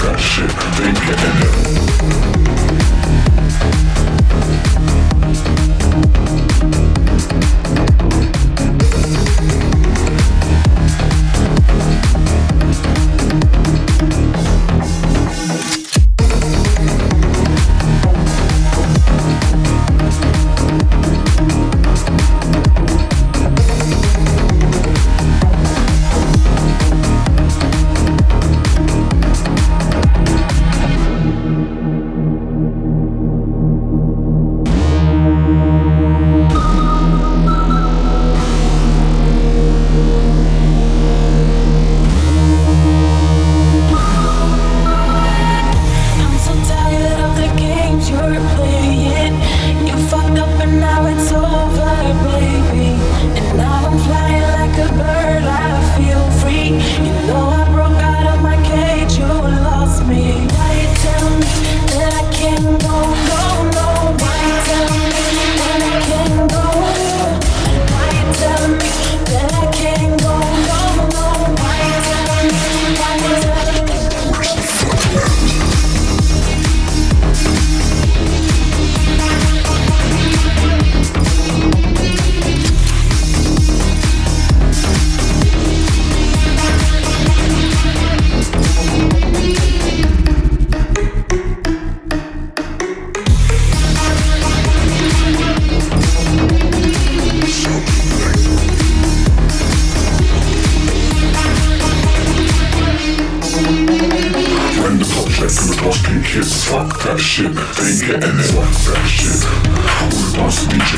Карши, Дринкелер.